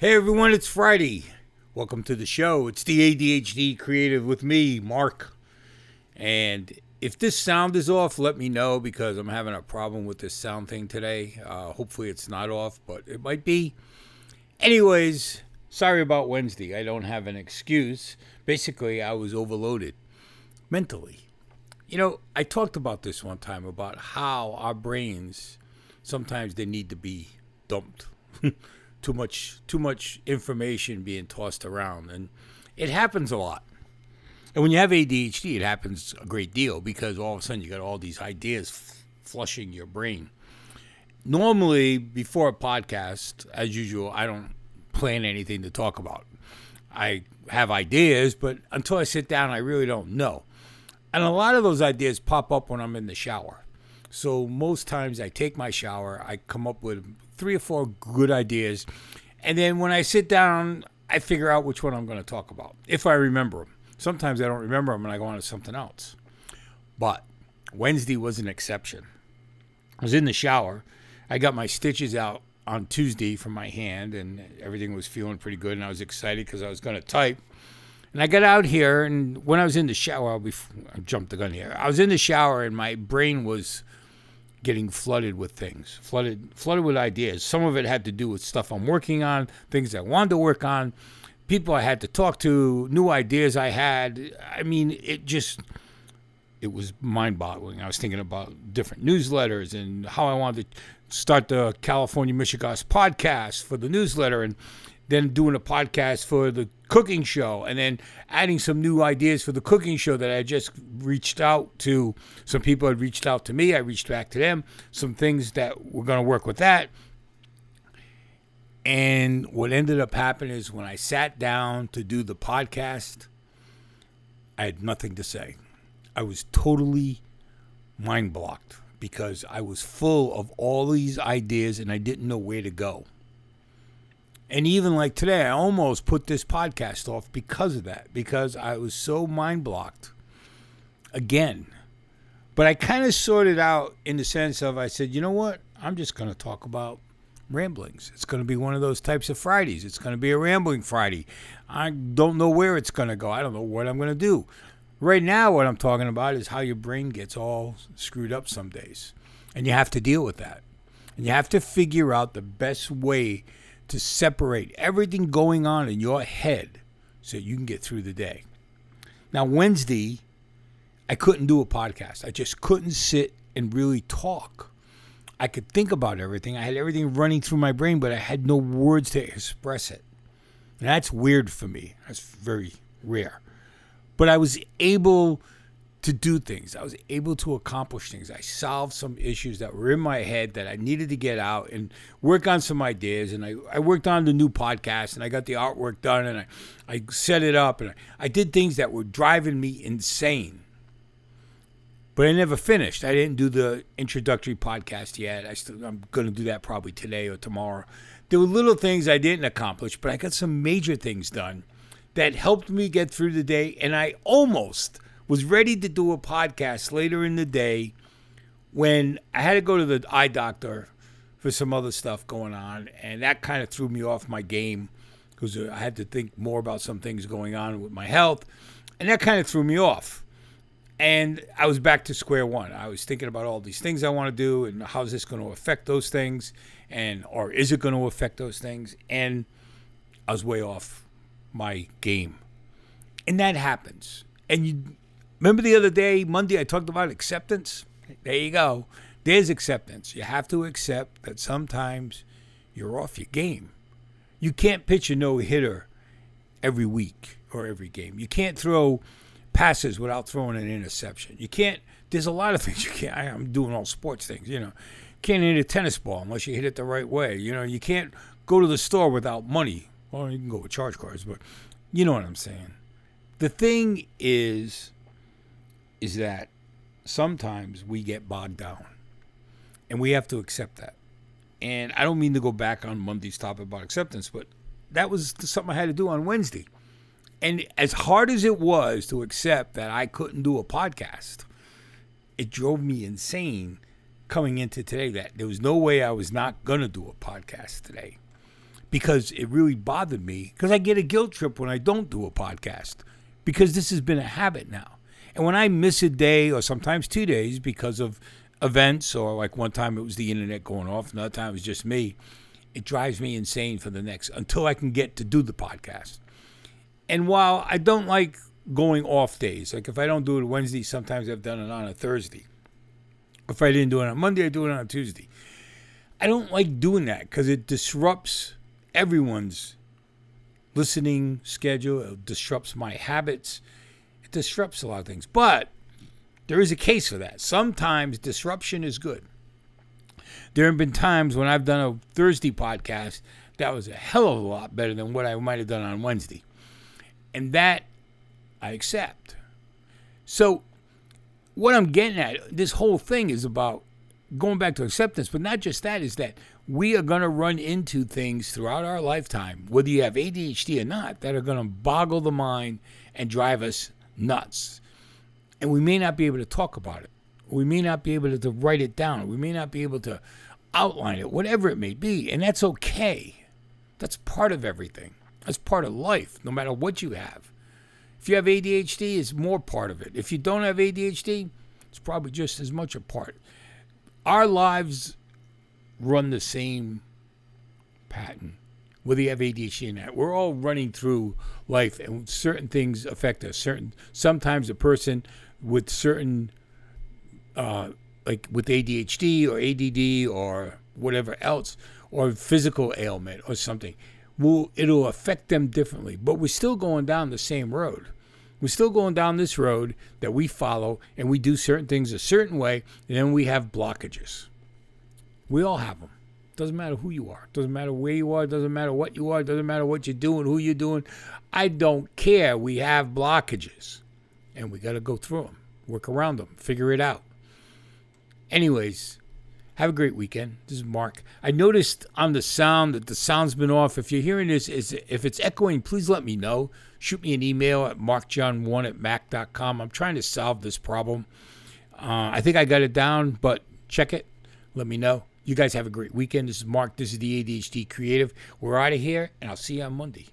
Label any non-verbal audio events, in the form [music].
Hey everyone, it's Friday. Welcome to the show. It's the ADHD Creative with me, Mark. And if this sound is off, let me know because I'm having a problem with this sound thing today. Uh, hopefully, it's not off, but it might be. Anyways, sorry about Wednesday. I don't have an excuse. Basically, I was overloaded mentally. You know, I talked about this one time about how our brains sometimes they need to be dumped. [laughs] too much too much information being tossed around. And it happens a lot. And when you have ADHD it happens a great deal because all of a sudden you got all these ideas f- flushing your brain. Normally before a podcast as usual I don't plan anything to talk about. I have ideas but until I sit down I really don't know. And a lot of those ideas pop up when I'm in the shower so most times I take my shower I come up with three or four good ideas. And then when I sit down, I figure out which one I'm going to talk about, if I remember them. Sometimes I don't remember them and I go on to something else. But Wednesday was an exception. I was in the shower. I got my stitches out on Tuesday from my hand, and everything was feeling pretty good. And I was excited because I was going to type. And I got out here, and when I was in the shower, I jumped the gun here. I was in the shower, and my brain was getting flooded with things, flooded flooded with ideas. Some of it had to do with stuff I'm working on, things I wanted to work on, people I had to talk to, new ideas I had. I mean, it just it was mind-boggling. I was thinking about different newsletters and how I wanted to start the California Michigas podcast for the newsletter and then doing a podcast for the cooking show and then adding some new ideas for the cooking show that I just reached out to. Some people had reached out to me I reached back to them. Some things that were going to work with that. And what ended up happening is when I sat down to do the podcast I had nothing to say. I was totally mind blocked because I was full of all these ideas and I didn't know where to go and even like today, I almost put this podcast off because of that, because I was so mind blocked again. But I kind of sorted out in the sense of I said, you know what? I'm just going to talk about ramblings. It's going to be one of those types of Fridays. It's going to be a rambling Friday. I don't know where it's going to go. I don't know what I'm going to do. Right now, what I'm talking about is how your brain gets all screwed up some days. And you have to deal with that. And you have to figure out the best way to separate everything going on in your head so you can get through the day. Now, Wednesday, I couldn't do a podcast. I just couldn't sit and really talk. I could think about everything. I had everything running through my brain, but I had no words to express it. And that's weird for me. That's very rare. But I was able to do things. I was able to accomplish things. I solved some issues that were in my head that I needed to get out and work on some ideas. And I, I worked on the new podcast and I got the artwork done and I, I set it up and I, I did things that were driving me insane. But I never finished. I didn't do the introductory podcast yet. I still, I'm going to do that probably today or tomorrow. There were little things I didn't accomplish, but I got some major things done that helped me get through the day. And I almost – was ready to do a podcast later in the day when I had to go to the eye doctor for some other stuff going on, and that kind of threw me off my game because uh, I had to think more about some things going on with my health, and that kind of threw me off. And I was back to square one. I was thinking about all these things I want to do, and how is this going to affect those things, and or is it going to affect those things? And I was way off my game, and that happens. And you Remember the other day, Monday, I talked about acceptance? There you go. There's acceptance. You have to accept that sometimes you're off your game. You can't pitch a no hitter every week or every game. You can't throw passes without throwing an interception. You can't, there's a lot of things you can't. I, I'm doing all sports things, you know. Can't hit a tennis ball unless you hit it the right way. You know, you can't go to the store without money. Well, you can go with charge cards, but you know what I'm saying. The thing is, is that sometimes we get bogged down and we have to accept that. And I don't mean to go back on Monday's topic about acceptance, but that was something I had to do on Wednesday. And as hard as it was to accept that I couldn't do a podcast, it drove me insane coming into today that there was no way I was not going to do a podcast today because it really bothered me because I get a guilt trip when I don't do a podcast because this has been a habit now. And when I miss a day or sometimes two days because of events or like one time it was the internet going off, another time it was just me, it drives me insane for the next until I can get to do the podcast. And while I don't like going off days, like if I don't do it Wednesday, sometimes I've done it on a Thursday. If I didn't do it on Monday, I do it on a Tuesday. I don't like doing that because it disrupts everyone's listening schedule. It disrupts my habits. Disrupts a lot of things. But there is a case for that. Sometimes disruption is good. There have been times when I've done a Thursday podcast that was a hell of a lot better than what I might have done on Wednesday. And that I accept. So, what I'm getting at, this whole thing is about going back to acceptance, but not just that, is that we are going to run into things throughout our lifetime, whether you have ADHD or not, that are going to boggle the mind and drive us nuts. And we may not be able to talk about it. We may not be able to write it down. We may not be able to outline it, whatever it may be. And that's okay. That's part of everything. That's part of life, no matter what you have. If you have ADHD, it's more part of it. If you don't have ADHD, it's probably just as much a part. Our lives run the same pattern, whether you have ADHD or not. We're all running through life, and certain things affect us. Certain sometimes a person with certain, uh, like with ADHD or ADD or whatever else, or physical ailment or something, will it'll affect them differently. But we're still going down the same road. We're still going down this road that we follow, and we do certain things a certain way, and then we have blockages. We all have them. Doesn't matter who you are. Doesn't matter where you are. Doesn't matter what you are. Doesn't matter what you're doing, who you're doing. I don't care. We have blockages, and we got to go through them, work around them, figure it out. Anyways, have a great weekend. This is Mark. I noticed on the sound that the sound's been off. If you're hearing this, is if it's echoing, please let me know. Shoot me an email at markjohn1 at mac.com. I'm trying to solve this problem. Uh, I think I got it down, but check it. Let me know. You guys have a great weekend. This is Mark. This is the ADHD Creative. We're out of here, and I'll see you on Monday.